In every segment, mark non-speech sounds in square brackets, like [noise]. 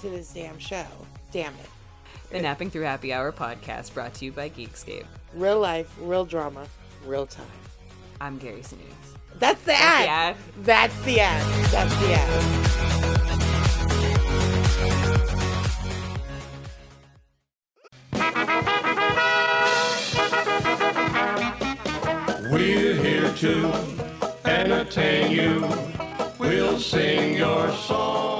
to this damn show. Damn it. The Napping Through Happy Hour podcast brought to you by Geekscape. Real life, real drama, real time. I'm Gary Sinise. That's the the ad. ad. That's the ad. That's the ad. We're here to entertain you. We'll sing your song.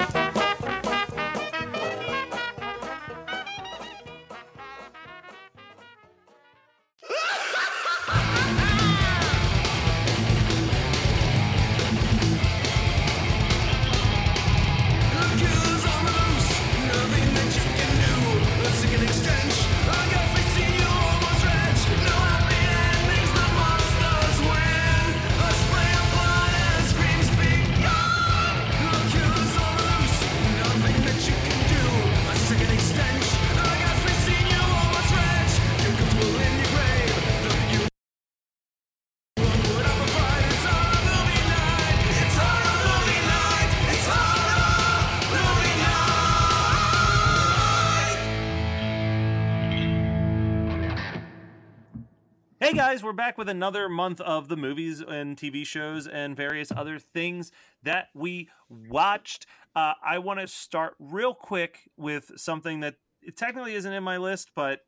Guys, we're back with another month of the movies and TV shows and various other things that we watched. Uh, I want to start real quick with something that it technically isn't in my list, but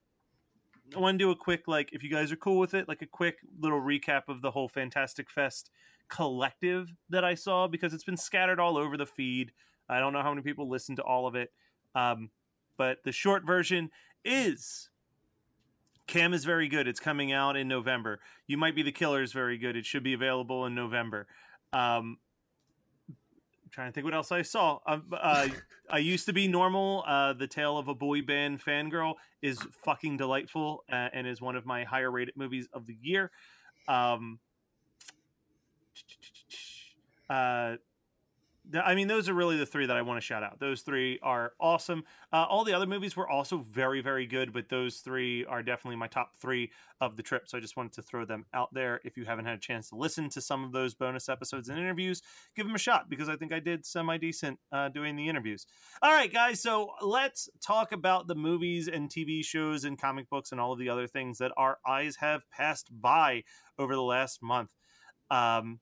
I want to do a quick, like, if you guys are cool with it, like a quick little recap of the whole Fantastic Fest collective that I saw because it's been scattered all over the feed. I don't know how many people listen to all of it. Um, but the short version is Cam is very good. It's coming out in November. You might be the killer is very good. It should be available in November. Um, trying to think what else I saw. Um, uh, I used to be normal. Uh, the tale of a boy band fangirl is fucking delightful uh, and is one of my higher rated movies of the year. Um, [tsk] uh, I mean, those are really the three that I want to shout out. Those three are awesome. Uh, all the other movies were also very, very good, but those three are definitely my top three of the trip. So I just wanted to throw them out there. If you haven't had a chance to listen to some of those bonus episodes and interviews, give them a shot because I think I did semi decent uh, doing the interviews. All right, guys. So let's talk about the movies and TV shows and comic books and all of the other things that our eyes have passed by over the last month. Um,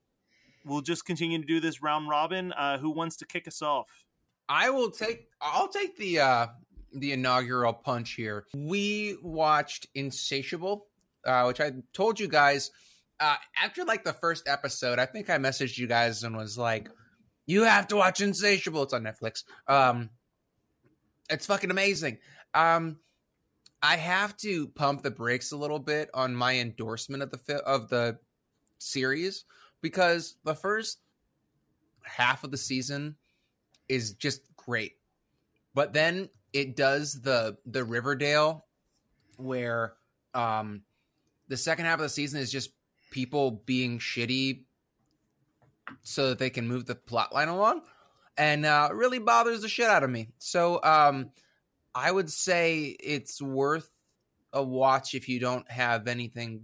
we'll just continue to do this round robin. Uh, who wants to kick us off? I will take I'll take the uh the inaugural punch here. We watched Insatiable, uh, which I told you guys uh after like the first episode, I think I messaged you guys and was like, You have to watch Insatiable. It's on Netflix. Um it's fucking amazing. Um I have to pump the brakes a little bit on my endorsement of the fi- of the series because the first half of the season is just great. But then it does the the Riverdale where um the second half of the season is just people being shitty so that they can move the plot line along. and uh, really bothers the shit out of me. So um, I would say it's worth a watch if you don't have anything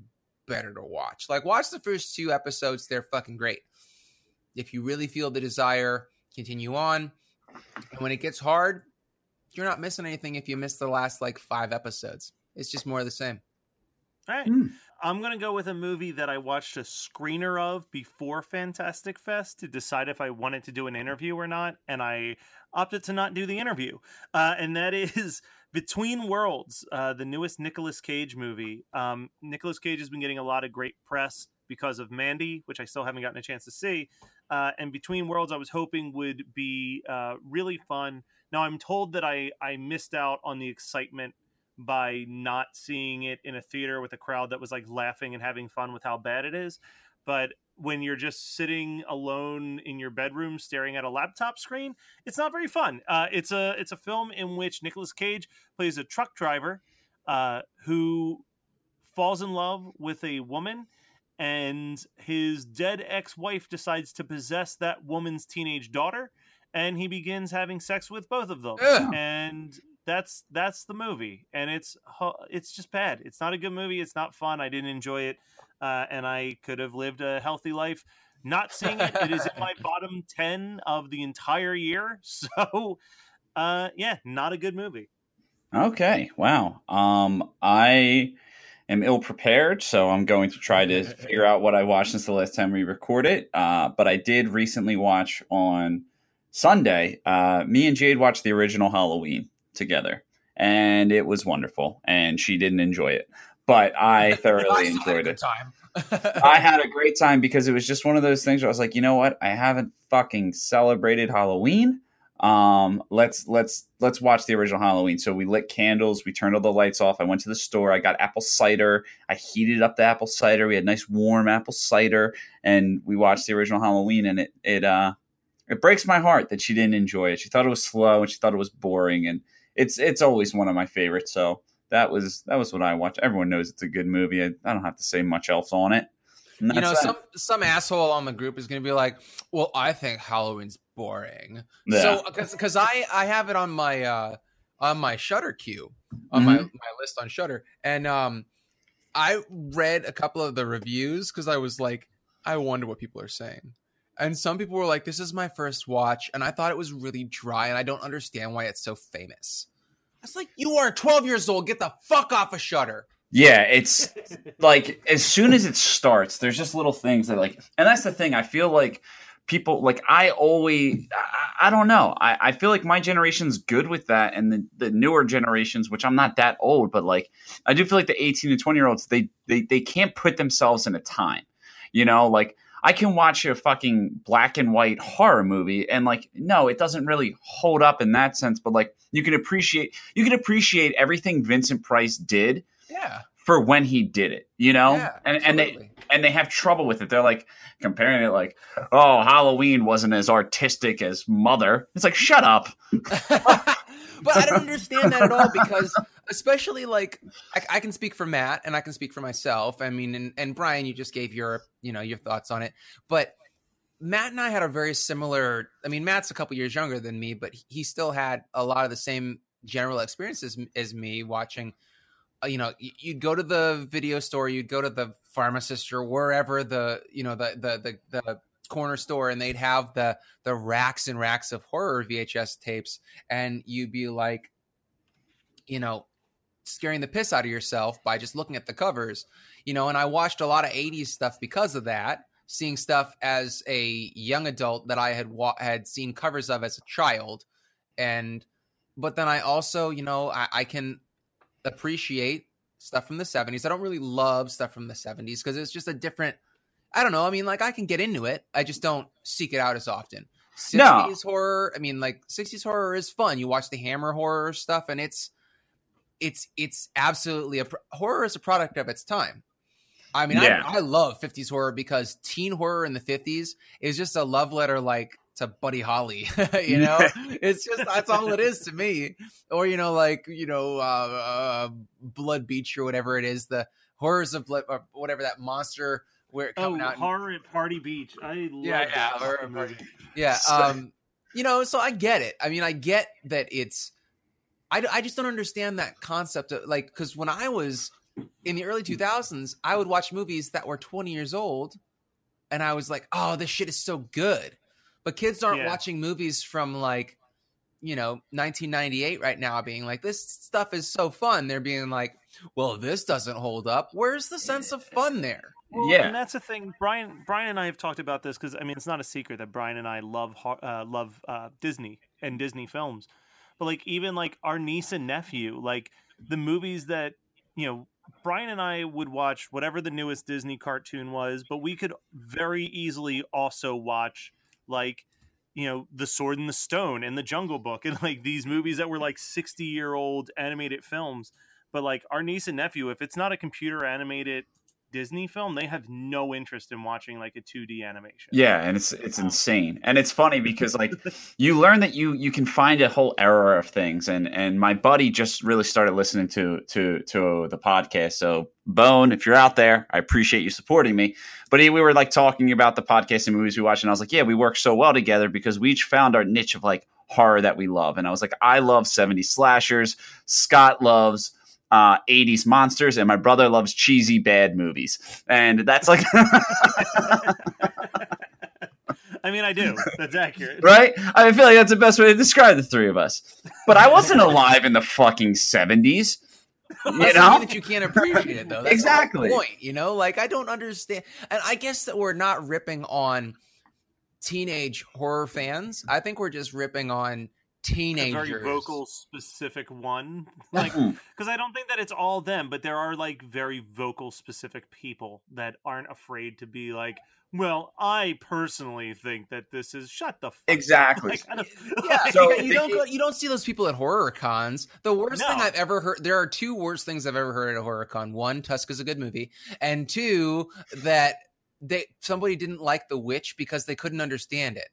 better to watch. Like watch the first two episodes; they're fucking great. If you really feel the desire, continue on. And when it gets hard, you're not missing anything if you miss the last like five episodes. It's just more of the same. All right. Hmm. I'm going to go with a movie that I watched a screener of before Fantastic Fest to decide if I wanted to do an interview or not. And I opted to not do the interview. Uh, and that is [laughs] Between Worlds, uh, the newest Nicolas Cage movie. Um, Nicolas Cage has been getting a lot of great press because of Mandy, which I still haven't gotten a chance to see. Uh, and Between Worlds, I was hoping would be uh, really fun. Now, I'm told that I, I missed out on the excitement by not seeing it in a theater with a crowd that was like laughing and having fun with how bad it is. But when you're just sitting alone in your bedroom staring at a laptop screen, it's not very fun. Uh, it's a it's a film in which Nicolas Cage plays a truck driver uh, who falls in love with a woman, and his dead ex-wife decides to possess that woman's teenage daughter, and he begins having sex with both of them. Ugh. And that's that's the movie, and it's it's just bad. It's not a good movie. It's not fun. I didn't enjoy it, uh, and I could have lived a healthy life not seeing it. It is in my [laughs] bottom ten of the entire year. [laughs] So, uh, yeah, not a good movie. Okay. Wow. Um, I am ill prepared, so I'm going to try to figure out what I watched since the last time we recorded. Uh, but I did recently watch on Sunday. Uh, me and Jade watched the original Halloween together, and it was wonderful. And she didn't enjoy it, but I [laughs] thoroughly a enjoyed it. Time. I [laughs] had a great time because it was just one of those things where I was like, you know what? I haven't fucking celebrated Halloween. Um, let's let's let's watch the original Halloween. So we lit candles, we turned all the lights off. I went to the store, I got apple cider, I heated up the apple cider. We had nice warm apple cider, and we watched the original Halloween. And it it uh it breaks my heart that she didn't enjoy it. She thought it was slow and she thought it was boring. And it's it's always one of my favorites. So that was that was what I watched. Everyone knows it's a good movie. I, I don't have to say much else on it. You know, that. some some asshole on the group is going to be like, "Well, I think Halloween's boring." Yeah. So, because I I have it on my uh on my Shudder queue on my Mhm. my list on Shudder, and um, I read a couple of the reviews because I was like, I wonder what people are saying. And some people were like, "This is my first watch," and I thought it was really dry, and I don't understand why it's so famous. I was like, "You are 12 years old. Get the fuck off of Shudder." Yeah, it's like as soon as it starts, there's just little things that like, and that's the thing. I feel like people like I always, I, I don't know. I, I feel like my generation's good with that, and the, the newer generations, which I'm not that old, but like I do feel like the 18 to 20 year olds, they they they can't put themselves in a time. You know, like I can watch a fucking black and white horror movie, and like no, it doesn't really hold up in that sense. But like you can appreciate you can appreciate everything Vincent Price did Yeah. for when he did it, you know? Yeah, and and they and they have trouble with it. They're like comparing it like, "Oh, Halloween wasn't as artistic as Mother." It's like, "Shut up." [laughs] but I don't [laughs] understand that at all because, especially like, I, I can speak for Matt and I can speak for myself. I mean, and, and Brian, you just gave your, you know, your thoughts on it. But Matt and I had a very similar. I mean, Matt's a couple years younger than me, but he still had a lot of the same general experiences as me watching. uh, You know, you'd go to the video store, you'd go to the pharmacist or wherever the, you know, the the the, the corner store, and they'd have the the racks and racks of horror VHS tapes, and you'd be like, you know, scaring the piss out of yourself by just looking at the covers, you know. And I watched a lot of '80s stuff because of that, seeing stuff as a young adult that I had wa- had seen covers of as a child, and but then I also, you know, I, I can appreciate stuff from the 70s. I don't really love stuff from the 70s because it's just a different. I don't know. I mean, like I can get into it. I just don't seek it out as often. 60s No. horror. I mean, like 60s horror is fun. You watch the Hammer horror stuff, and it's it's it's absolutely a horror is a product of its time. I mean, Yeah. I, I love 50s horror because teen horror in the 50s is just a love letter, like to Buddy Holly. [laughs] you know, it's just that's all it is to me. Or you know, like you know, uh, uh, Blood Beach or whatever it is, the horrors of blood, or whatever that monster where Oh, coming out. horror at Party Beach. I love Yeah, that yeah, horror movie. yeah. Um, you know, so I get it. I mean, I get that it's. I, I just don't understand that concept of like because when I was in the early 2000s, I would watch movies that were 20 years old, and I was like, "Oh, this shit is so good." But kids aren't Yeah. watching movies from like, you know, 1998 right now, being like, "This stuff is so fun." They're being like, "Well, this doesn't hold up." Where's the sense of fun there? Well, Yeah. and that's the thing. Brian, Brian and I have talked about this because I mean, it's not a secret that Brian and I love uh, love uh, Disney and Disney films. But like, even like our niece and nephew, like the movies that you know, Brian and I would watch whatever the newest Disney cartoon was, but we could very easily also watch like you know the sword and the stone and the jungle book and [laughs] like these movies that were like 60 year old animated films but like our niece and nephew if it's not a computer animated disney film they have no interest in watching like a 2d animation Yeah, and it's it's um, insane, and it's funny because like [laughs] you learn that you you can find a whole era of things, and and my buddy just really started listening to to to the podcast. So Bone, if you're out there, I appreciate you supporting me. But he, we were like talking about the podcast and movies we watch, and I was like, yeah, we work so well together because we each found our niche of like horror that we love, and I was like, I love 70 slashers. Scott loves uh 80s monsters and my brother loves cheesy bad movies and that's like [laughs] i mean i do that's accurate right? I feel like that's the best way to describe the three of us. But I wasn't alive in the fucking seventies. You know? mean that you can't appreciate it though. That's Exactly. the point. You know, like I don't understand, and I guess that we're not ripping on teenage horror fans. I think we're just ripping on a teenagers. very vocal specific one [laughs] like because i don't think that it's all them but there are like very vocal specific people that aren't afraid to be like well i personally think that this is shut the fuck. Exactly. Like, I don't- [laughs] Yeah, like- [laughs] So- yeah, you don't go, you don't see those people at horror cons. The worst thing I've ever heard. There are two worst things I've ever heard at a horror con. One, Tusk is a good movie, and two, that they somebody didn't like The Witch because they couldn't understand it.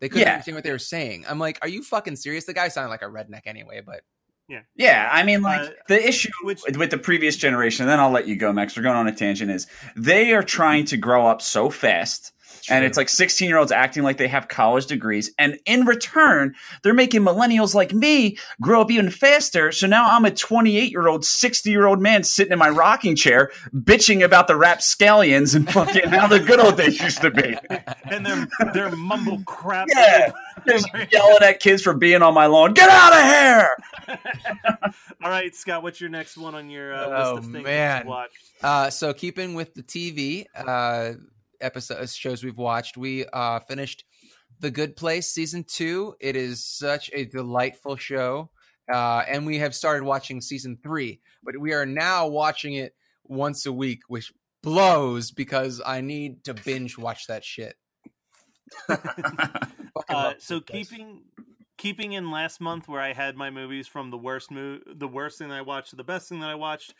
They couldn't Yeah. understand what they were saying. I'm like, are you fucking serious? The guy sounded like a redneck anyway, but Yeah, Yeah. I mean, like Uh, the issue which- with, the previous generation, and then I'll let you go, Max. We're going on a tangent. Is they are trying to grow up so fast, and it's like sixteen year olds acting like they have college degrees, and in return, they're making millennials like me grow up even faster. So now I'm a twenty eight year old, sixty year old man sitting in my rocking chair, bitching about the rapscallions and fucking how the good old days used to be. [laughs] and their their mumble crap. Yeah, just yelling at kids for being on my lawn. Get out of here! [laughs] All right, Scott, what's your next one on your uh, Oh, list of things man. to watch? Uh, so keeping with the TV uh, episodes shows we've watched, we uh, finished The Good Place season two. It is such a delightful show, uh, and we have started watching season three. But we are now watching it once a week, which blows because I need to binge watch that shit. Uh, so keeping keeping in last month where I had my movies from the worst mo- the worst thing that I watched to the best thing that I watched.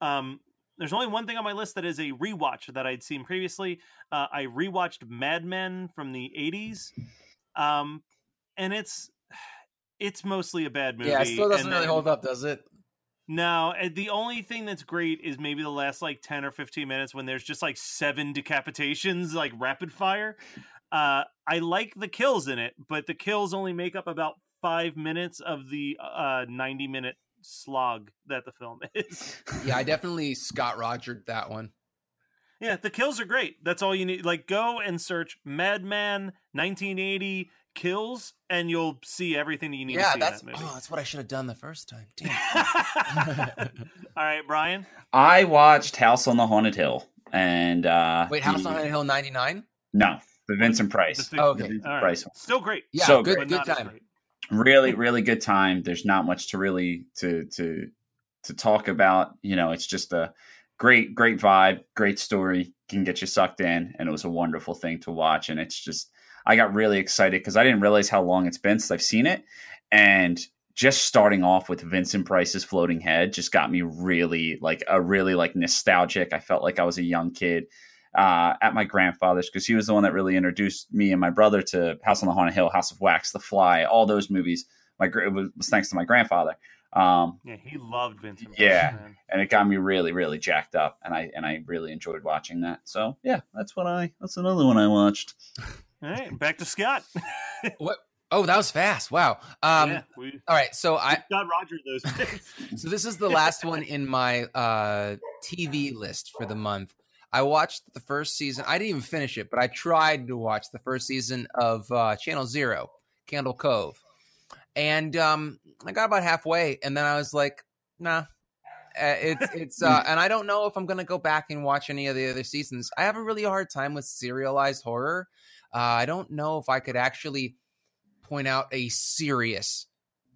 Um, there's only one thing on my list that is a rewatch that I'd seen previously. Uh, I rewatched Madman from the '80s, um, and it's it's mostly a bad movie. yeah, it still doesn't and really then- hold up, does it? No, the only thing that's great is maybe the last like 10 or 15 minutes when there's just like seven decapitations, like rapid fire. Uh, I like the kills in it, but the kills only make up about five minutes of the uh, 90 minute slog that the film [laughs] is. Yeah, I definitely Scott Rogered that one. yeah, the kills are great. That's all you need. Like, go and search Madman 1980 kills, and you'll see everything that you need Yeah, to see that's in that movie. oh, that's what I should have done the first time. [laughs] Damn. [laughs] all right, Brian. I watched House on the Haunted Hill, and uh, Wait, House the- on the Haunted Hill ninety nine. No, the Vincent Price. The The Oh, okay. Vincent All right. Price one. Still great. Yeah, So good, but good time. really really good time there's not much to really to to to talk about you know it's just a great great vibe great story can get you sucked in and it was a wonderful thing to watch and it's just i got really excited because i didn't realize how long it's been since i've seen it and just starting off with vincent price's floating head just got me really like a really like nostalgic i felt like i was a young kid uh, at my grandfather's because he was the one that really introduced me and my brother to House on the Haunted Hill, House of Wax, The Fly, all those movies. My gr- it was, was thanks to my grandfather, um, Yeah, he loved Vincent. Yeah. man. and it got me really, really jacked up, and I and I really enjoyed watching that. So yeah, that's what I that's another one I watched. All right, back to Scott. [laughs] What? Oh, that was fast. Wow. Um, yeah, we All right. So I got Roger those [laughs] so this is the last one in my uh, TV list for the month. I watched the first season. I didn't even finish it, but I tried to watch the first season of uh, Channel Zero, Candle Cove, and um, I got about halfway, and then I was like, "Nah." Uh, it's it's uh, [laughs] and I don't know if I'm gonna go back and watch any of the other seasons. I have a really hard time with serialized horror. Uh, I don't know if I could actually point out a serious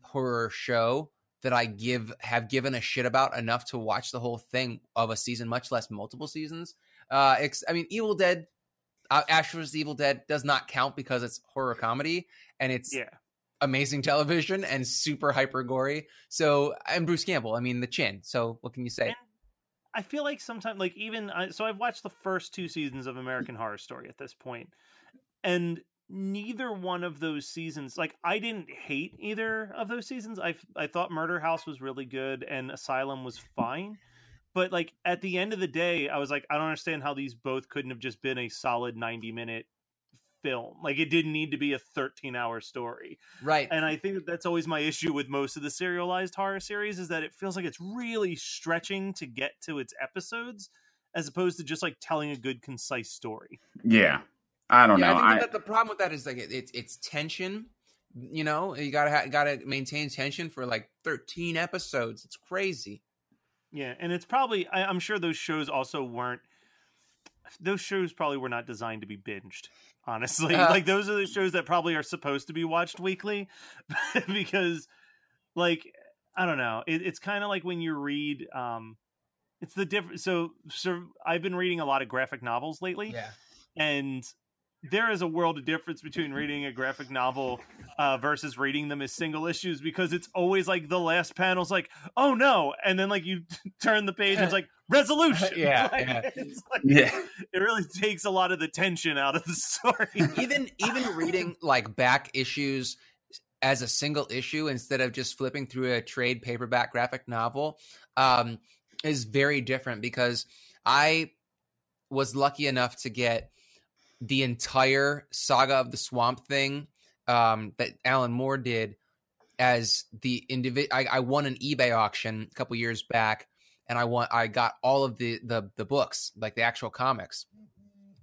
horror show that I give have given a shit about enough to watch the whole thing of a season, much less multiple seasons. Uh, ex- I mean, Evil Dead, uh, Ash vs. Evil Dead does not count because it's horror comedy and it's yeah. amazing [laughs] television and super hyper gory. So, and Bruce Campbell, I mean, the chin. So, what can you say? And I feel like sometimes, like even I, so, I've watched the first two seasons of American Horror Story at this point, and neither one of those seasons, like I didn't hate either of those seasons. I I thought Murder House was really good and Asylum was fine, but like at the end of the day, I was like, I don't understand how these both couldn't have just been a solid ninety minute film. Like it didn't need to be a thirteen hour story. Right. And I think that that's always my issue with most of the serialized horror series is that it feels like it's really stretching to get to its episodes as opposed to just like telling a good concise story. Yeah. I don't yeah, know. I think I, that the problem with that is like it, it's it's tension. You know, you gotta ha- gotta maintain tension for like thirteen episodes. It's crazy. Yeah, and it's probably I, I'm sure those shows also weren't those shows probably were not designed to be binged. Honestly, Uh. like those are the shows that probably are supposed to be watched weekly [laughs] because, like, I don't know. It, it's kind of like when you read. um It's the different. So, so I've been reading a lot of graphic novels lately. Yeah. and there is a world of difference between reading a graphic novel uh, versus reading them as single issues because it's always like the last panel's like, oh no, and then like you [laughs] turn the page and it's like [laughs] resolution. Yeah, [laughs] Like, yeah. It's like, yeah. it really takes a lot of the tension out of the story. even even reading like back issues as a single issue instead of just flipping through a trade paperback graphic novel um, is very different because I was lucky enough to get the entire saga of the Swamp Thing um, that Alan Moore did as the individual. I, I won an eBay auction a couple years back, and I won. I got all of the the the books, like the actual comics.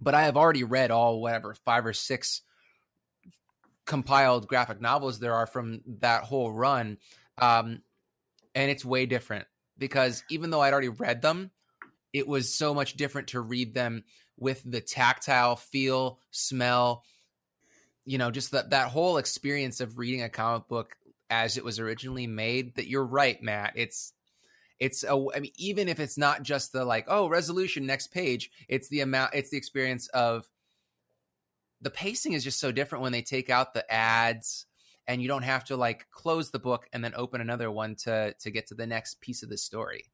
But I have already read all whatever five or six compiled graphic novels there are from that whole run, um, and it's way different because even though I'd already read them, it was so much different to read them with the tactile feel, smell, you know, just that that whole experience of reading a comic book as it was originally made. That you're right, Matt. It's it's a, I mean, even if it's not just the like, oh, resolution next page, it's the amount, it's the experience of the pacing is just so different when they take out the ads and you don't have to like close the book and then open another one to to get to the next piece of the story.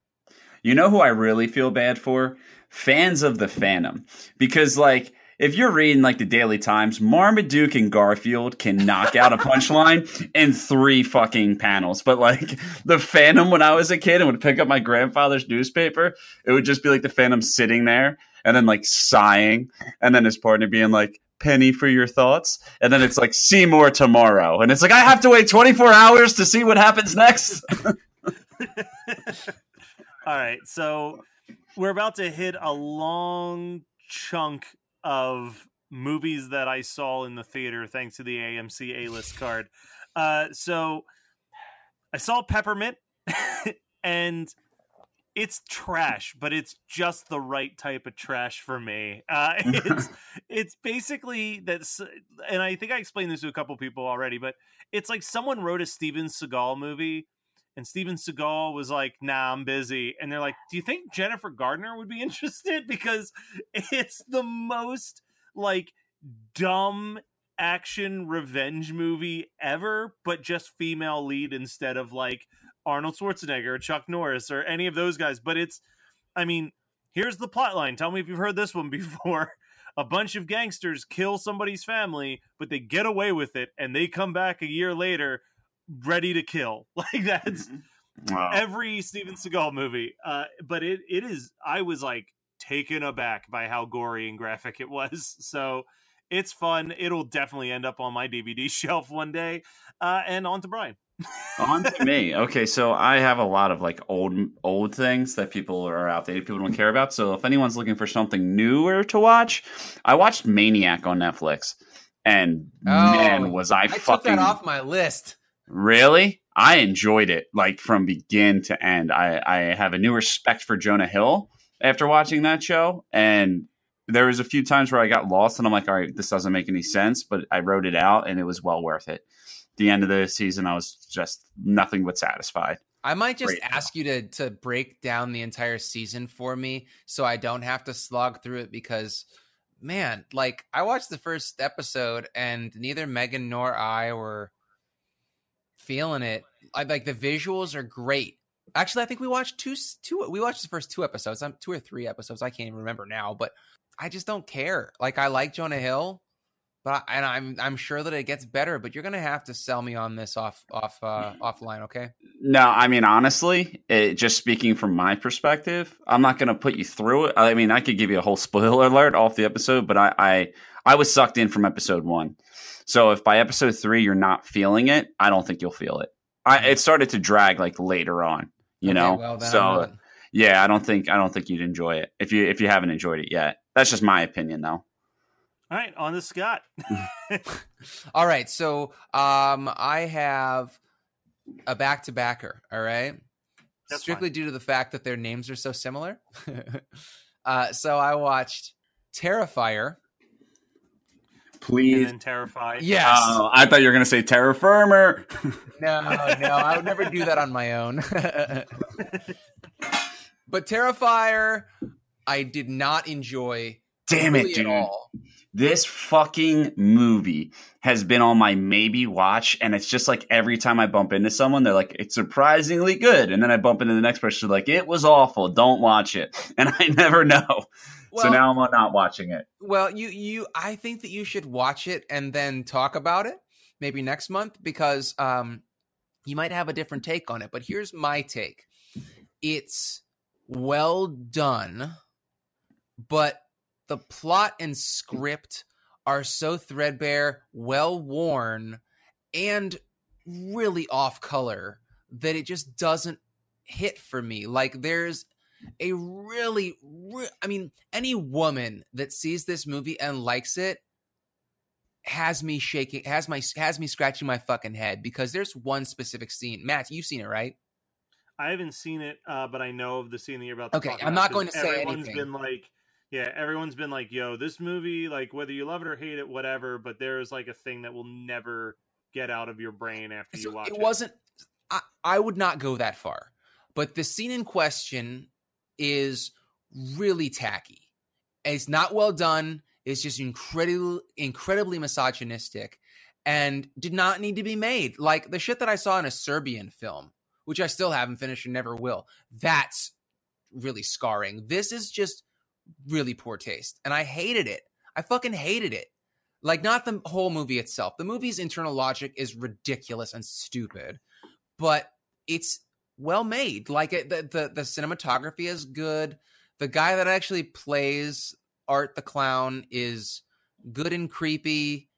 You know who I really feel bad for? Fans of the Phantom. Because, like, if you're reading, like, the Daily Times, Marmaduke and Garfield can knock out a punchline [laughs] in three fucking panels. But, like, the Phantom, when I was a kid and would pick up my grandfather's newspaper, it would just be like the Phantom sitting there and then, like, sighing. And then his partner being like, Penny for your thoughts. And then it's like, see more tomorrow. And it's like, I have to wait 24 hours to see what happens next. [laughs] [laughs] All right, so we're about to hit a long chunk of movies that I saw in the theater thanks to the AMC A list card. Uh, so I saw Peppermint, [laughs] and it's trash, but it's just the right type of trash for me. Uh, [laughs] it's [laughs] it's basically that's, and I think I explained this to a couple people already, but it's like someone wrote a Steven Seagal movie and Steven Seagal was like, "Nah, I'm busy." And they're like, "Do you think Jennifer Gardner would be [laughs] interested?" Because it's the most like dumb action revenge movie ever, but just female lead instead of like Arnold Schwarzenegger or Chuck Norris or any of those guys. But it's, I mean, here's the plot line. Tell me if you've heard this one [laughs] before. A bunch of gangsters kill somebody's family, but they get away with it, and they come back a year later ready to kill. [laughs] Like that's Oh. every Steven Seagal movie. Uh, but it it is. I was like taken aback by how gory and graphic it was. [laughs] So It's fun. It'll definitely end up on my DVD [laughs] shelf one day. Uh, and on to Brian. On to me. Okay, so I have a lot of like old old things that people are outdated, people don't care about. So if anyone's looking for something newer to watch, I watched Maniac on Netflix, and man, was I, Oh, I took fucking that off my list. Really. I enjoyed it like from begin to end. I I have a new respect for Jonah Hill after watching that show, and there was a few times where I got lost, and I'm like, all right, this doesn't make any sense, but I wrote it out, and it was well worth it. The end of the season, I was just nothing but satisfied. I might just ask you to to break down the entire season for me so I don't have to slog through it because man, like I watched the first episode and neither Megan nor I were feeling it. I like the visuals are great. Actually, I think we watched two two we watched the first two episodes. I'm two or three episodes. I can't even remember now, but I just don't care. Like I like Jonah Hill, but I, and I'm I'm sure that it gets better, but you're going to have to sell me on this off off uh offline, okay? No, I mean honestly, it, just speaking from my perspective, I'm not going to put you through it. I mean, I could give you a whole spoiler [laughs] alert off the episode, but I, I I was sucked in from episode one. So if by episode three you're not feeling it, I don't think you'll feel it. I, it started to drag like later on, you Okay, know. well, then I'm so yeah, I don't think I don't think you'd enjoy it if you if you haven't enjoyed it yet. That's just my opinion, though. All right, on to Scott. [laughs] All right, so um, I have a back to backer. All right, That's strictly due to the fact that their names are so similar. [laughs] uh, so I watched Terrifier. And Please. then Terrified. Yes. Oh, I thought you were going to say Terror Firmer. [laughs] no, no, I would never do that on my own. [laughs] but Terrifier, I did not enjoy. Damn really it, at dude. all. This fucking movie has been on my maybe watch, and it's just like every time I bump into someone, they're like, "It's surprisingly good," and then I bump into the next person, like, "It was awful. Don't watch it," [laughs] and I never know. So now I'm not watching it. Well, you you I think that you should watch it and then talk about it maybe next month because um you might have a different take on it. But here's my take. It's well done, but the plot and script are so threadbare, well worn, and really off color that it just doesn't hit for me. Like there's a really, re- I mean, any woman that sees this movie and likes it has me shaking, has my has me scratching my fucking head because there's one specific scene. Matt, you've seen it, right? I haven't seen it, uh, but I know of the scene that you're about to Okay, I'm not going to say everyone's anything. been like, yeah, everyone's been like, yo, this movie, like, whether you love it or hate it, whatever, but there's like a thing that will never get out of your brain after you watch it it. wasn't. I, I would not go that far, but the scene in question is really tacky. It's not well done. It's just incredibly, incredibly misogynistic, and did not need to be made. Like the shit that I saw in a Serbian film, which I still haven't finished and never will. That's really scarring. This is just really poor taste, and I hated it. I fucking hated it. Like not the whole movie itself. The movie's internal logic is ridiculous and stupid, but it's well made. Like it, the, the the cinematography is good. The guy that actually plays Art the clown is good and creepy.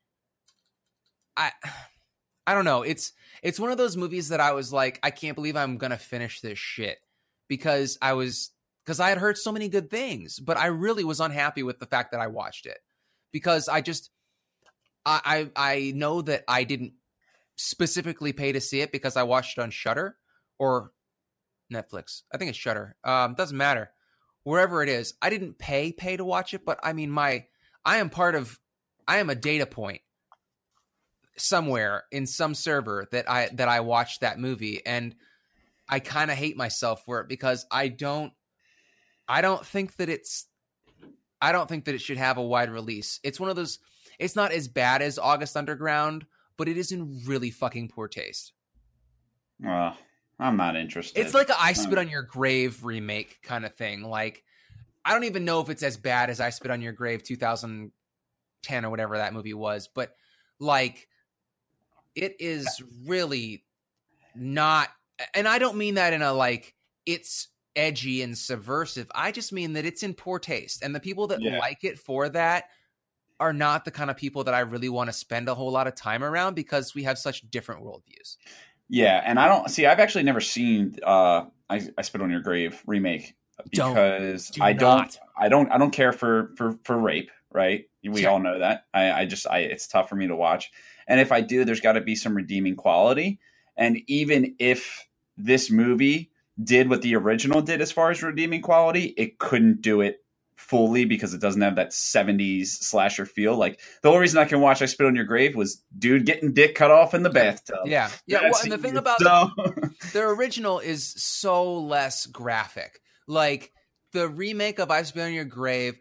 I [sighs] I don't know. It's it's one of those movies that I was like, I can't believe I'm gonna finish this shit because I was because I had heard so many good things, but I really was unhappy with the fact that I watched it because I just I I, I know that I didn't specifically pay to see it because I watched it on Shudder or Netflix. I think it's Shudder. Um, doesn't matter. Wherever it is, I didn't pay pay to watch it, but I mean my I am part of I am a data point somewhere in some server that I that I watched that movie and I kind of hate myself for it because I don't I don't think that it's I don't think that it should have a wide release. It's one of those it's not as bad as August Underground, but it is in really fucking poor taste. Uh, I'm not interested. It's like a I Spit on Your Grave remake kind of thing. Like I don't even know if it's as bad as I Spit on Your Grave 2010 or whatever that movie was, but like it is really not and I don't mean that in a like it's edgy and subversive. I just mean that it's in poor taste and the people that Yeah. like it for that are not the kind of people that I really want to spend a whole lot of time around because we have such different worldviews. Yeah, and I don't see. I've actually never seen uh, I, I Spit on Your Grave remake Don't. because Do I don't. not. I don't. I don't care for for for rape. Right? We all know that. I, I just. I. It's tough for me to watch. And if I do, there's got to be some redeeming quality. And even if this movie did what the original did as far as redeeming quality, it couldn't do it fully because it doesn't have that 70s slasher feel. Like the only reason I can watch I Spit on Your Grave was dude getting dick cut off in the bathtub. Yeah, [laughs] yeah. Well, and the thing about so, [laughs] the original is so less graphic. Like the remake of I Spit on Your Grave,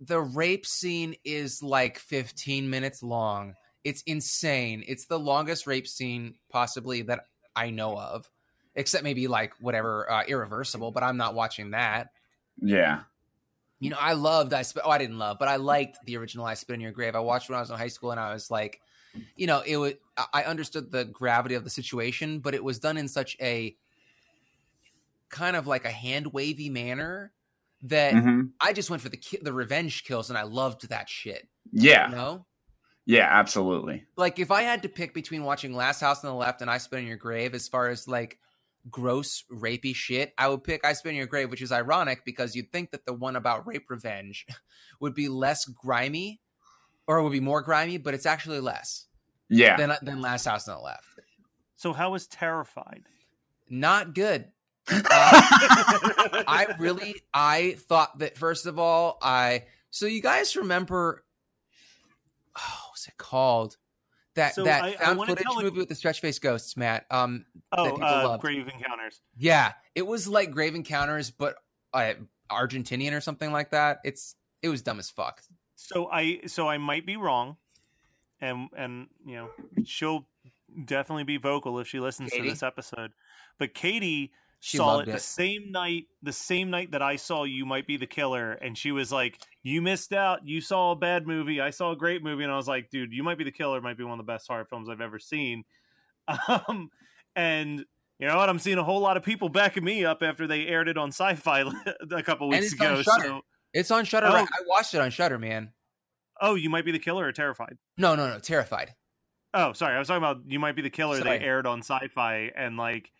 the rape scene is like 15 minutes long. It's insane. It's the longest rape scene possibly that I know of, except maybe like whatever uh, irreversible. But I'm not watching that. yeah. You know, I loved I. Oh, I didn't love, but I liked the original I Spit in Your Grave. I watched when I was in high school, and I was like, you know, it was. I- understood the gravity of the situation, but it was done in such a kind of like a hand wavy manner that Mhm. I just went for the ki- the revenge kills, and I loved that shit. Yeah. You know, Yeah, absolutely. like if I had to pick between watching Last House on the Left and I Spit in Your Grave, as far as like gross rapey shit, I would pick I Spin Your Grave, which is ironic because you'd think that the one about rape revenge [laughs] would be less grimy, or it would be more grimy, but it's actually less Yeah. than than Last House on the Left. So how was Terrified? Not good. Uh, [laughs] I really I thought that first of all, I so you guys remember oh what's it called? That So that I- I found wanna footage it- movie with the stretch face ghosts, Matt. Um Oh, people uh. Grave Encounters. yeah, it was like Grave Encounters, but uh, Argentinian or something like that. It's it was dumb as fuck. So I so I might be wrong, and and you know she'll definitely be vocal if she listens Katie? to this episode. But Katie She saw it, loved the same night, the same night that I saw You Might Be the Killer, and she was like, "You missed out. You saw a bad movie. I saw a great movie." And I was like, "Dude, You Might Be the Killer might be one of the best horror films I've ever seen." [laughs] Um, and you know what? I'm seeing a whole lot of people backing me up after they aired it on Sci-Fi [laughs] a couple weeks ago. So, It's on Shudder. Oh. I watched it on Shudder, man. oh, You Might Be the Killer or Terrified? No, no, no, terrified. Oh, sorry. I was talking about You Might Be the Killer. Sorry. They aired on Sci-Fi, and like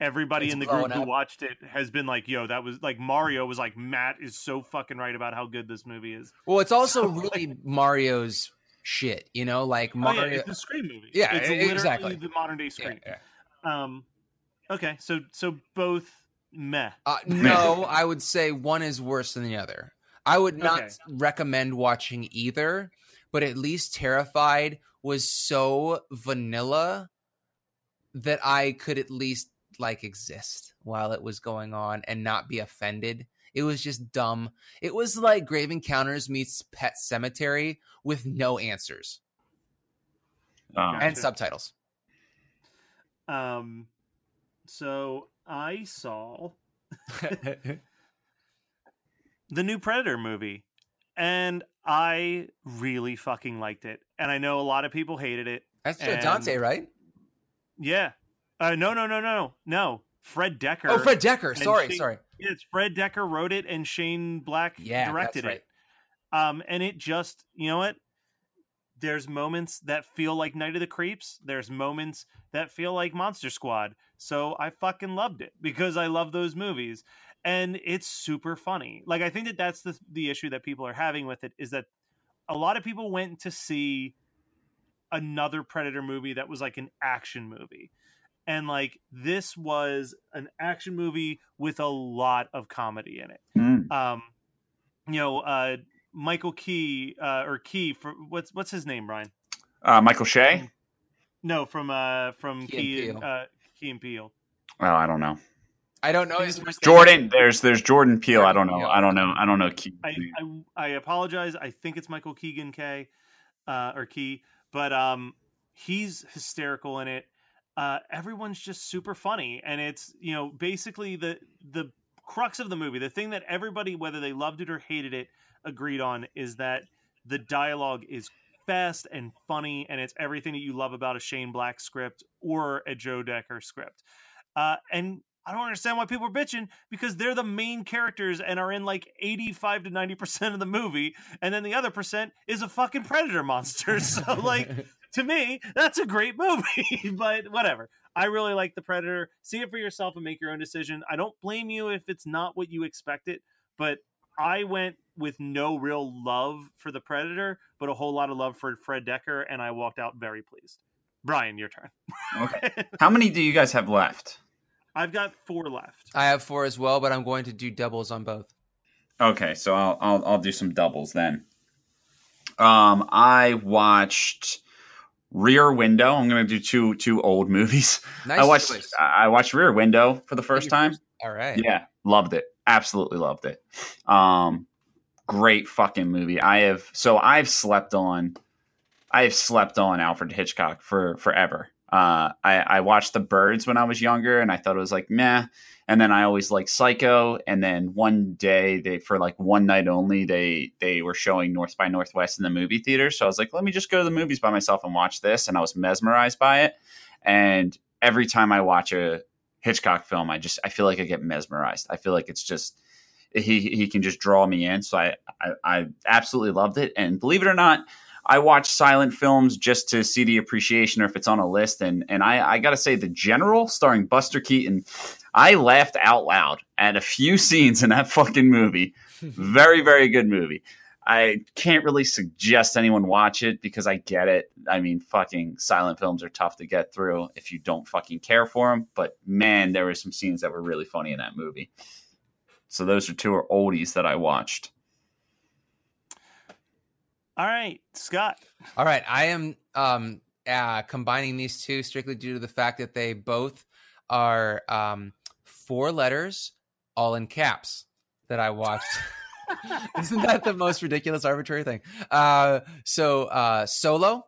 everybody It's in the group who up. watched it has been like, "Yo, that was like Mario was like Matt is so fucking right about how good this movie is." Well, it's also So, really Mario's shit, you know, like Oh, Mario. yeah, it's a Scream movie. Yeah, it's exactly. the modern day Yeah, yeah. Um, okay, so so both meh. Uh, [laughs] no, I would say one is worse than the other. I would not Okay. recommend watching either, but at least Terrified was so vanilla that I could at least like exist while it was going on and not be offended. It was just dumb. It was like Grave Encounters meets Pet Sematary with no answers Um, and subtitles. Um, so I saw [laughs] the new Predator movie, and I really fucking liked it. And I know a lot of people hated it. That's And- Dante, right? Yeah. Uh, no, no, no, no, no. Fred Dekker. Oh, Fred Dekker. Sorry, Shane- sorry. Yeah, it's Fred Dekker wrote it, and Shane Black Yeah, directed that's it. Um, and it just, you know what? There's moments that feel like Night of the Creeps. There's moments that feel like Monster Squad. So I fucking loved it because I love those movies, and it's super funny. Like I think that that's the the issue that people are having with it is that a lot of people went to see another Predator movie that was like an action movie. And like this was an action movie with a lot of comedy in it mm, um you know uh michael key uh or key for what's what's his name ryan uh, Michael Shea? no from uh from Key key, and and Peele. uh key and Peele. Oh, I don't know. I don't know his first name. Jordan, there's there's Jordan Peele. I don't know. I don't know. I don't know. Keith. I, I i apologize i think it's michael keegan k uh or key but um he's hysterical in it uh everyone's just super funny and it's you know basically the the crux of the movie the thing that everybody whether they loved it or hated it agreed on is that the dialogue is fast and funny and it's everything that you love about a shane black script or a joe decker script uh and I don't understand why people are bitching because they're the main characters and are in like 85 to 90% of the movie. And then the other percent is a fucking predator monster. [laughs] So, like, to me, that's a great movie, [laughs] but whatever. I really like The Predator. See it for yourself and make your own decision. I don't blame you if it's not what you expected, but I went with no real love for The Predator, but a whole lot of love for Fred Dekker, and I walked out very pleased. Brian, your turn. Okay. [laughs] How many do you guys have left? I've got four left. I have four as well, but I'm going to do doubles on both. Okay, so I'll I'll, I'll do some doubles then. Um, I watched Rear Window. I'm going to do two two old movies. Nice I watched choice. I watched Rear Window for the first time. All right. Yeah, loved it. Absolutely loved it. Um, great fucking movie. I have so I've slept on, I have slept on Alfred Hitchcock for forever. Uh, I, I watched The Birds when I was younger, and I thought it was like meh. And then I always liked Psycho. And then one day, they for like one night only, they they were showing North by Northwest in the movie theater. So I was like, let me just go to the movies by myself and watch this. And I was mesmerized by it. And every time I watch a Hitchcock film, I just I feel like I get mesmerized. I feel like it's just he he can just draw me in. So I I, I absolutely loved it. And believe it or not, I watch silent films just to see the appreciation or if it's on a list. And and I I gotta say, The General, starring Buster Keaton, I laughed out loud at a few [laughs] scenes in that fucking movie. Very very good movie. I can't really suggest anyone watch it because I get it. I mean, fucking silent films are tough to get through if you don't fucking care for them. But man, there were some scenes that were really funny in that movie. So those are two oldies that I watched. All right, Scott. All right, I am um uh, combining these two strictly due to the fact that they both are um four letters, all in caps that I watched. [laughs] Isn't that the most ridiculous arbitrary thing? Uh, so uh, Solo.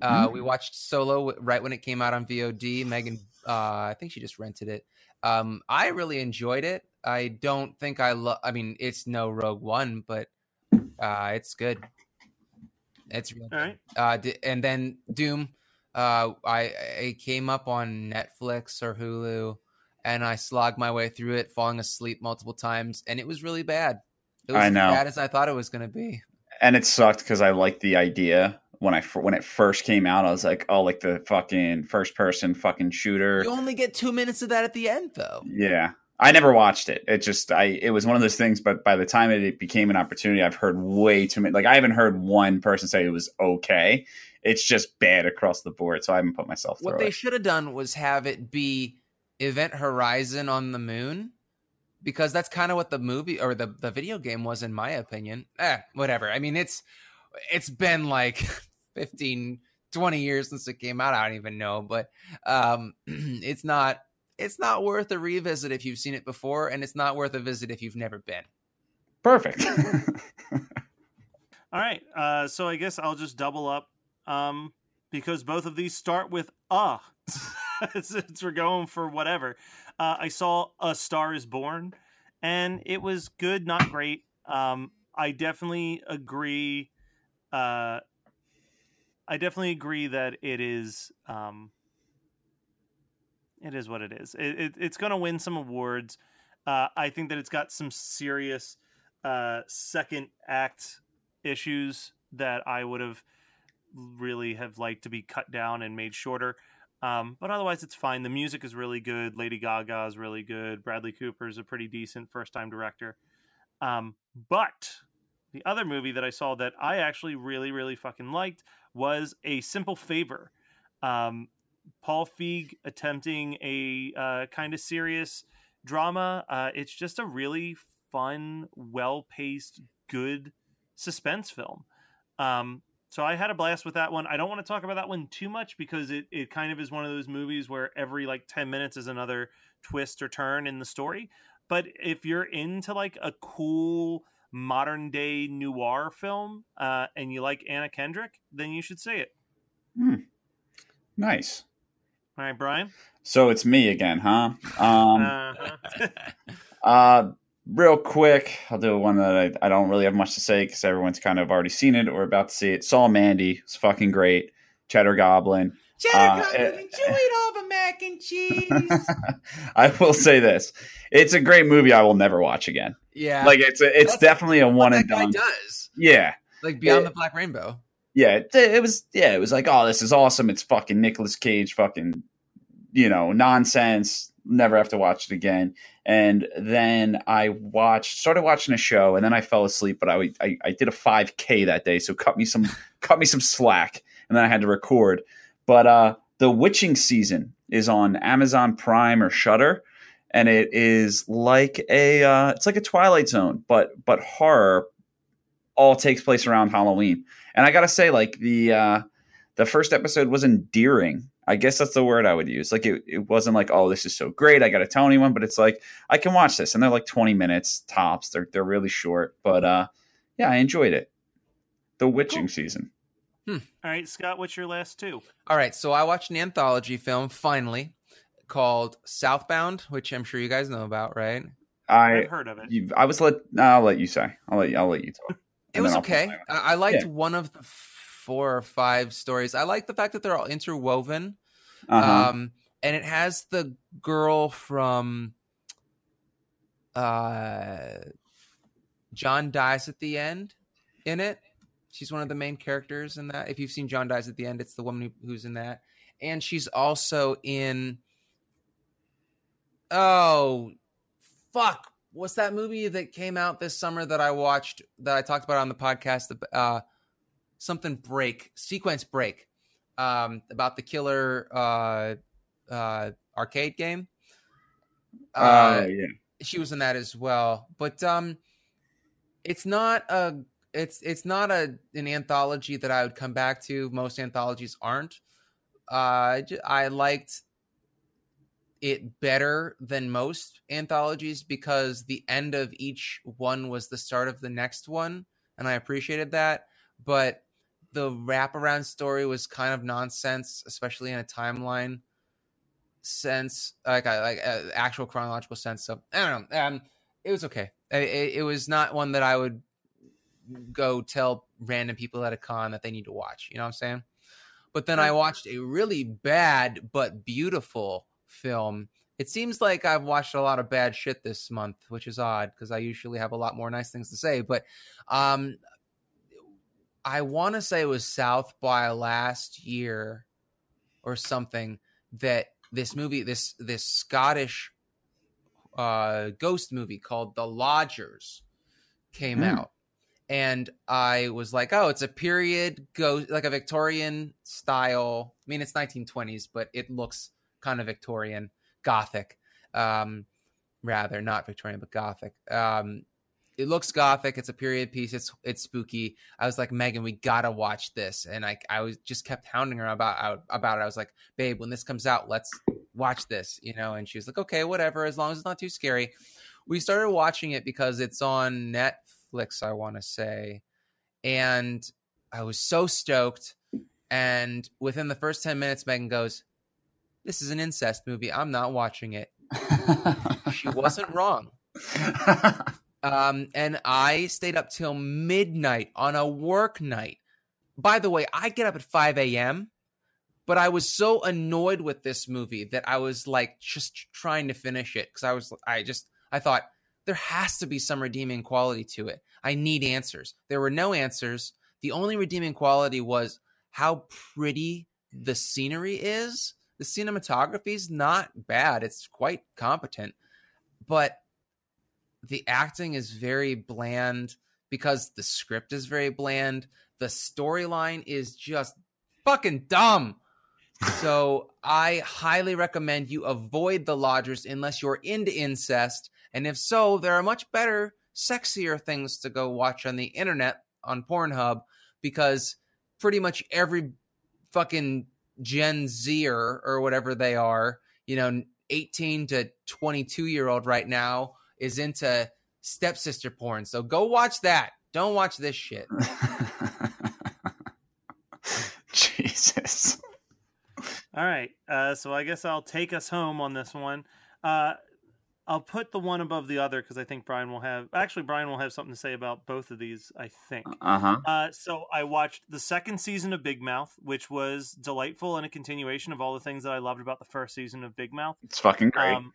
Uh, We watched Solo right when it came out on VOD. Megan, uh, I think she just rented it. Um, I really enjoyed it. I don't think I love. I mean, it's no Rogue One, but uh, it's good. It's real All right. uh, d- and then Doom. Uh, I I came up on Netflix or Hulu, and I slogged my way through it, falling asleep multiple times, and it was really bad. It was I know. as bad as I thought it was going to be. and it sucked because I liked the idea when I when it first came out. I was like, oh, like the fucking first person fucking shooter. You only get two minutes of that at the end, though. Yeah, I never watched it. It just I it was one of those things. But by the time it, became an opportunity, I've heard way too many. Like I haven't heard one person say it was okay. It's just bad across the board. So I haven't put myself through it. What they it. should have done was have it be Event Horizon on the moon. Because that's kind of what the movie or the, the video game was, in my opinion. Eh, whatever. I mean, it's it's been like [laughs] 15, 20 years since it came out. I don't even know, but um, [clears throat] it's not it's not worth a revisit if you've seen it before, and it's not worth a visit if you've never been. Perfect. [laughs] [laughs] All right. Uh, so I guess I'll just double up um, because both of these start with [laughs] "uh." Since we're going for whatever, uh, I saw "A Star Is Born," and it was good, not great. Um, I definitely agree. Uh, I definitely agree that it is. Um, it is what it is. It, it, it's going to win some awards. Uh, I think that it's got some serious uh, second act issues that I would have really have liked to be cut down and made shorter. Um, but otherwise, it's fine. The music is really good. Lady Gaga is really good. Bradley Cooper is a pretty decent first time director. Um, but the other movie that I saw that I actually really, really fucking liked was A Simple Favor. Um, Paul Feig attempting a uh, kind of serious drama. Uh, it's just a really fun, well paced, good suspense film. Um, so I had a blast with that one. I don't want to talk about that one too much because it, it kind of is one of those movies where every like 10 minutes is another twist or turn in the story. But if you're into like a cool modern day noir film uh, and you like Anna Kendrick, then you should see it. nice. All right, Brian. So it's me again, huh? Um, Uh-huh. [laughs] Uh, real quick, I'll do one that I, I don't really have much to say because everyone's kind of already seen it or about to see it. Saw Mandy. It's fucking great. Cheddar Goblin. Cheddar Uh, Goblin, eh, enjoy it all the mac and cheese. [laughs] I will say this: it's a great movie. I will never watch again. yeah, Like it's a, it's That's definitely a what one that and guy done. does. Yeah, Like Beyond Yeah. the Black Rainbow. Yeah. It, it was yeah. It was like oh, this is awesome. It's fucking Nicolas Cage, fucking you know nonsense. Never have to watch it again. And then I watched, started watching a show, and then I fell asleep. But I, I, I did a 5K that day, so cut me some, [laughs] cut me some slack, and then I had to record. But uh, the Witching season is on Amazon Prime or Shudder, and it is like a, uh, it's like a Twilight Zone, but but horror. All takes place around Halloween, and I gotta say, like the uh, the first episode was endearing. I guess that's the word I would use. Like it, it wasn't like, oh, this is so great. I got to tell anyone, but it's like I can watch this, and they're like twenty minutes tops. They're they're really short, but uh, yeah, I enjoyed it. The Witching season. All right, Scott, what's your last two? All right, so I watched an anthology film finally called Southbound, which I'm sure you guys know about, right? I I've heard of it. you, I was let. I'll let you say. I'll let. I'll let you talk. It was then I'll put okay. I, I liked Yeah. one of the four or five stories. I like the fact that they're all interwoven. Uh-huh. Um, and it has the girl from uh, John Dies at the End in it. She's one of the main characters in that. If you've seen John Dies at the End, it's the woman who, who's in that. And she's also in. Oh, fuck. What's that movie that came out this summer that I watched that I talked about on the podcast? The, Uh, something break, sequence break um, about the killer uh, uh, arcade game. Oh Uh, yeah. she was in that as well, but um, it's not a it's it's not a an anthology that I would come back to. Most anthologies aren't. Uh, I liked it better than most anthologies because the end of each one was the start of the next one, and I appreciated that. But the wraparound story was kind of nonsense, especially in a timeline sense, like a, like a actual chronological sense. So I don't know. Um, it was okay. It, it was not one that I would go tell random people at a con that they need to watch. You know what I'm saying? But then I watched a really bad but beautiful film. It seems like I've watched a lot of bad shit this month, which is odd because I usually have a lot more nice things to say. But um, I want to say it was South by last year or something that this movie, this this Scottish uh, ghost movie called The Lodgers came Hmm. out, and I was like, oh, it's a period ghost, like a Victorian style. I mean, it's 1920s, but it looks kind of Victorian, Gothic, um, rather not Victorian, but Gothic. Um, it looks gothic. It's a period piece. It's it's spooky. I was like, Megan, we gotta watch this, and I I was just kept hounding her about about it. I was like, babe, when this comes out, let's watch this, you know. And she was like, okay, whatever, as long as it's not too scary. We started watching it because it's on Netflix, I want to say, and I was so stoked. And within the first ten minutes, Megan goes, "This is an incest movie. I'm not watching it." [laughs] She wasn't wrong. Um, and I stayed up till midnight on a work night. By the way, I get up at 5 a.m., but I was so annoyed with this movie that I was like just trying to finish it because I was, I just, I thought there has to be some redeeming quality to it. I need answers. There were no answers. The only redeeming quality was how pretty the scenery is. The cinematography is not bad, it's quite competent, but the acting is very bland because the script is very bland. The storyline is just fucking dumb. [laughs] So I highly recommend you avoid the lodgers unless you're into incest. And if so, there are much better, sexier things to go watch on the internet on Pornhub because pretty much every fucking Gen Zer or whatever they are, you know, 18 to 22 year old right now is into stepsister porn. So go watch that. Don't watch this shit. [laughs] Jesus. All right. Uh, so I guess I'll take us home on this one. Uh, I'll put the one above the other because I think Brian will have. Actually, Brian will have something to say about both of these. I think. Uh huh. Uh, so I watched the second season of Big Mouth, which was delightful and a continuation of all the things that I loved about the first season of Big Mouth. It's fucking great. Um,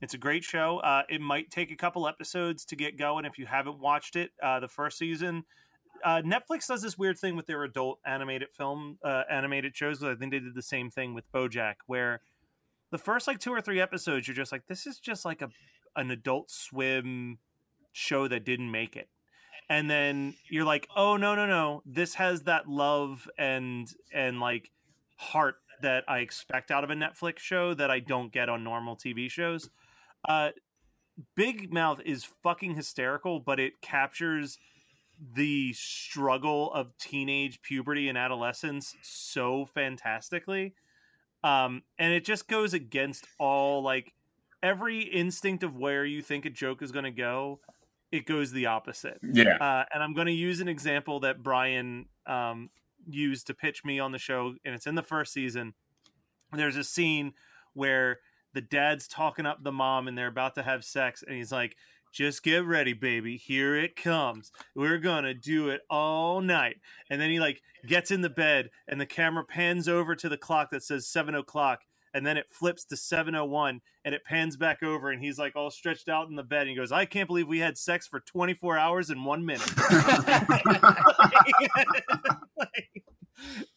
it's a great show. Uh, it might take a couple episodes to get going if you haven't watched it. Uh, the first season, uh, Netflix does this weird thing with their adult animated film uh, animated shows. I think they did the same thing with BoJack, where the first like two or three episodes, you're just like, this is just like a an Adult Swim show that didn't make it. And then you're like, oh no no no, this has that love and and like heart that I expect out of a Netflix show that I don't get on normal TV shows. Uh, Big Mouth is fucking hysterical, but it captures the struggle of teenage puberty and adolescence so fantastically. Um, and it just goes against all like every instinct of where you think a joke is going to go. It goes the opposite. yeah. Uh, and I'm going to use an example that Brian um, used to pitch me on the show, and it's in the first season. There's a scene where the dad's talking up the mom, and they're about to have sex, and he's like, "Just get ready, baby. Here it comes. We're gonna do it all night." And then he like gets in the bed, and the camera pans over to the clock that says seven o'clock, and then it flips to 701 and it pans back over and he's like all stretched out in the bed and he goes i can't believe we had sex for 24 hours and one minute Like,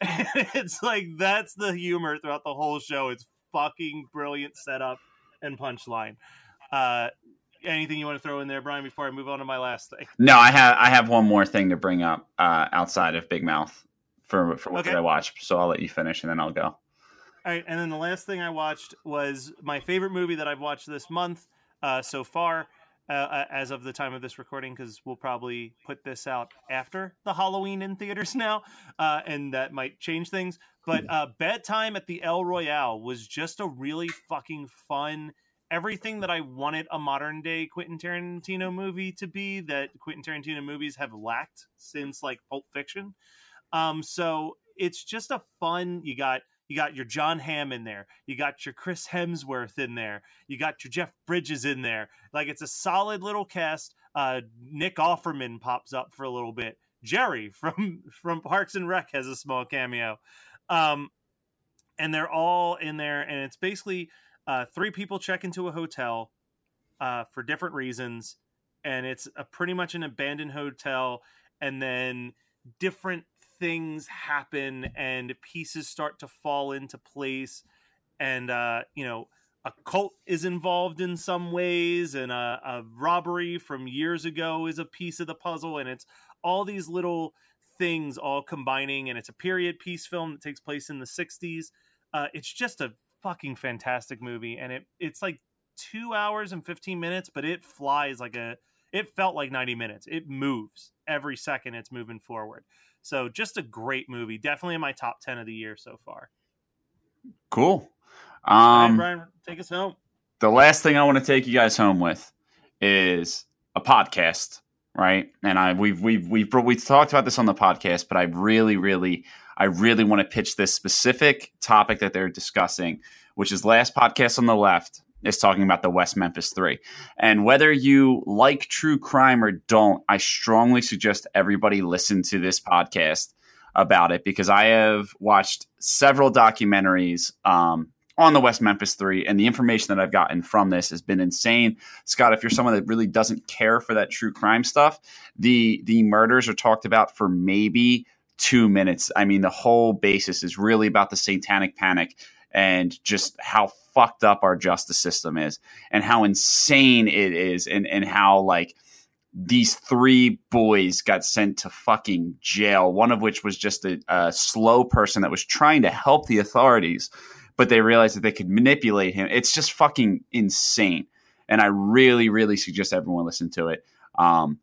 [laughs] [laughs] it's like that's the humor throughout the whole show it's fucking brilliant setup and punchline uh anything you want to throw in there brian before i move on to my last thing No, I have I have one more thing to bring up uh, outside of Big Mouth for for what Okay. did I watched. So I'll let you finish and then I'll go. All right, and then the last thing I watched was my favorite movie that I've watched this month uh, so far, uh, uh, as of the time of this recording, because we'll probably put this out after the Halloween in theaters [laughs] now, uh, and that might change things. But uh, Bad Times at the El Royale was just a really fucking fun. Everything that I wanted a modern day Quentin Tarantino movie to be that Quentin Tarantino movies have lacked since like Pulp Fiction. Um, so it's just a fun. You got you got your Jon Hamm in there. You got your Chris Hemsworth in there. You got your Jeff Bridges in there. Like it's a solid little cast. Uh, Nick Offerman pops up for a little bit. Jerry from [laughs] from Parks and Rec has a small cameo. Um, and they're all in there, and it's basically uh, three people check into a hotel uh, for different reasons, and it's a pretty much an abandoned hotel, and then different things happen and pieces start to fall into place and uh you know a cult is involved in some ways and a, a robbery from years ago is a piece of the puzzle and it's all these little things all combining and it's a period piece film that takes place in the 60s uh it's just a fucking fantastic movie and it it's like two hours and 15 minutes but it flies like a it felt like 90 minutes it moves every second it's moving forward so just a great movie. Definitely in my top 10 of the year so far. Cool. Um, Brian, take us home. the last thing I want to take you guys home with is a podcast, right? And I we've we've we've we've talked about this on the podcast, but I really, really, I really want to pitch this specific topic that they're discussing, which is last podcast on the left is talking about the West Memphis Three, and whether you like true crime or don't, I strongly suggest everybody listen to this podcast about it because I have watched several documentaries um, on the West Memphis Three, and the information that I've gotten from this has been insane. Scott, if you're someone that really doesn't care for that true crime stuff, the the murders are talked about for maybe two minutes. I mean, the whole basis is really about the satanic panic and just how fucked up our justice system is and how insane it is and and how like these three boys got sent to fucking jail one of which was just a, a slow person that was trying to help the authorities but they realized that they could manipulate him. It's just fucking insane. And i really really suggest everyone listen to it um,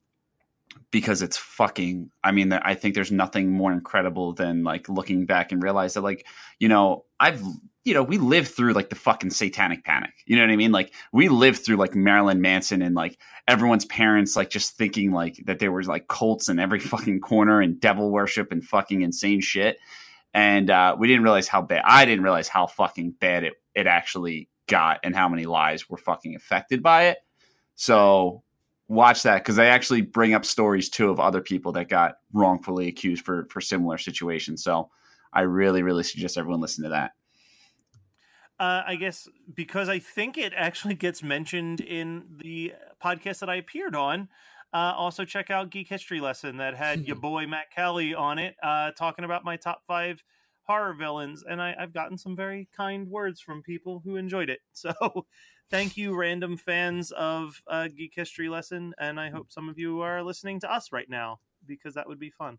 because it's fucking i mean i think there's nothing more incredible than like looking back and realize that like you know i've you know we lived through like the fucking satanic panic. You know what i mean? Like we lived through like marilyn manson and like everyone's parents like just thinking like that there was like cults in every [laughs] fucking corner and devil worship and fucking insane shit and uh, we didn't realize how bad i didn't realize how fucking bad it, it actually got and how many lives were fucking affected by it. So watch that because they actually bring up stories too of other people that got wrongfully accused for for similar situations. So I really, really suggest everyone listen to that. Uh, I guess because I think it actually gets mentioned in the podcast that I appeared on. Uh, also, check out Geek History Lesson that had your boy Matt Kelly on it, uh, talking about my top five horror villains, and I, I've gotten some very kind words from people who enjoyed it. [laughs] So, thank you, random fans of uh, Geek History Lesson, and I hope some of you are listening to us right now because that would be fun.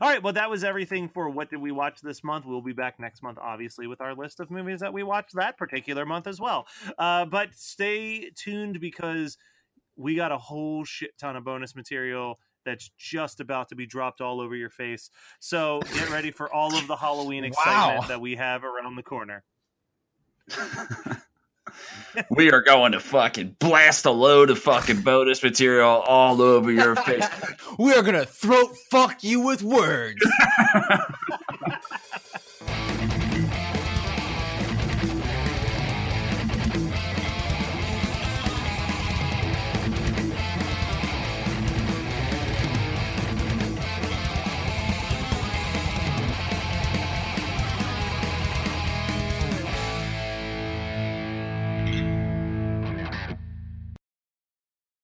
All right, well, that was everything for what did we watch this month. We'll be back next month, obviously, with our list of movies that we watched that particular month as well. Uh, but stay tuned because we got a whole shit ton of bonus material that's just about to be dropped all over your face. So get ready for all of the Halloween excitement Wow. that we have around the corner. [laughs] we are going to fucking blast a load of fucking bonus material all over your face. [laughs] We are gonna throat fuck you with words. [laughs]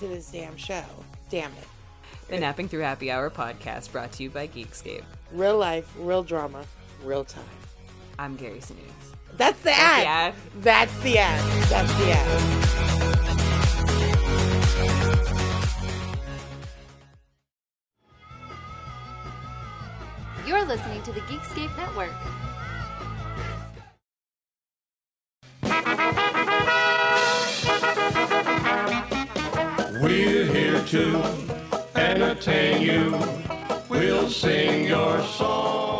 to this damn show. Damn it. The Napping Through Happy Hour podcast brought to you by Geekscape. Real life, real drama, real time. I'm Gary Sinise. That's the the ad. ad. That's the ad. That's the ad. You're listening to the Geekscape Network. We're here to entertain you. We'll sing your song.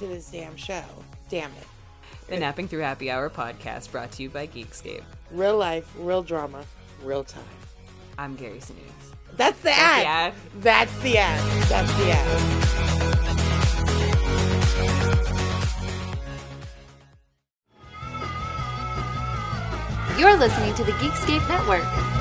to this damn show. Damn it. The Napping Through Happy Hour podcast brought to you by Geekscape. Real life, real drama, real time. I'm Gary Sinise. That's the the ad. ad. That's the ad. That's the ad. You're listening to the Geekscape Network.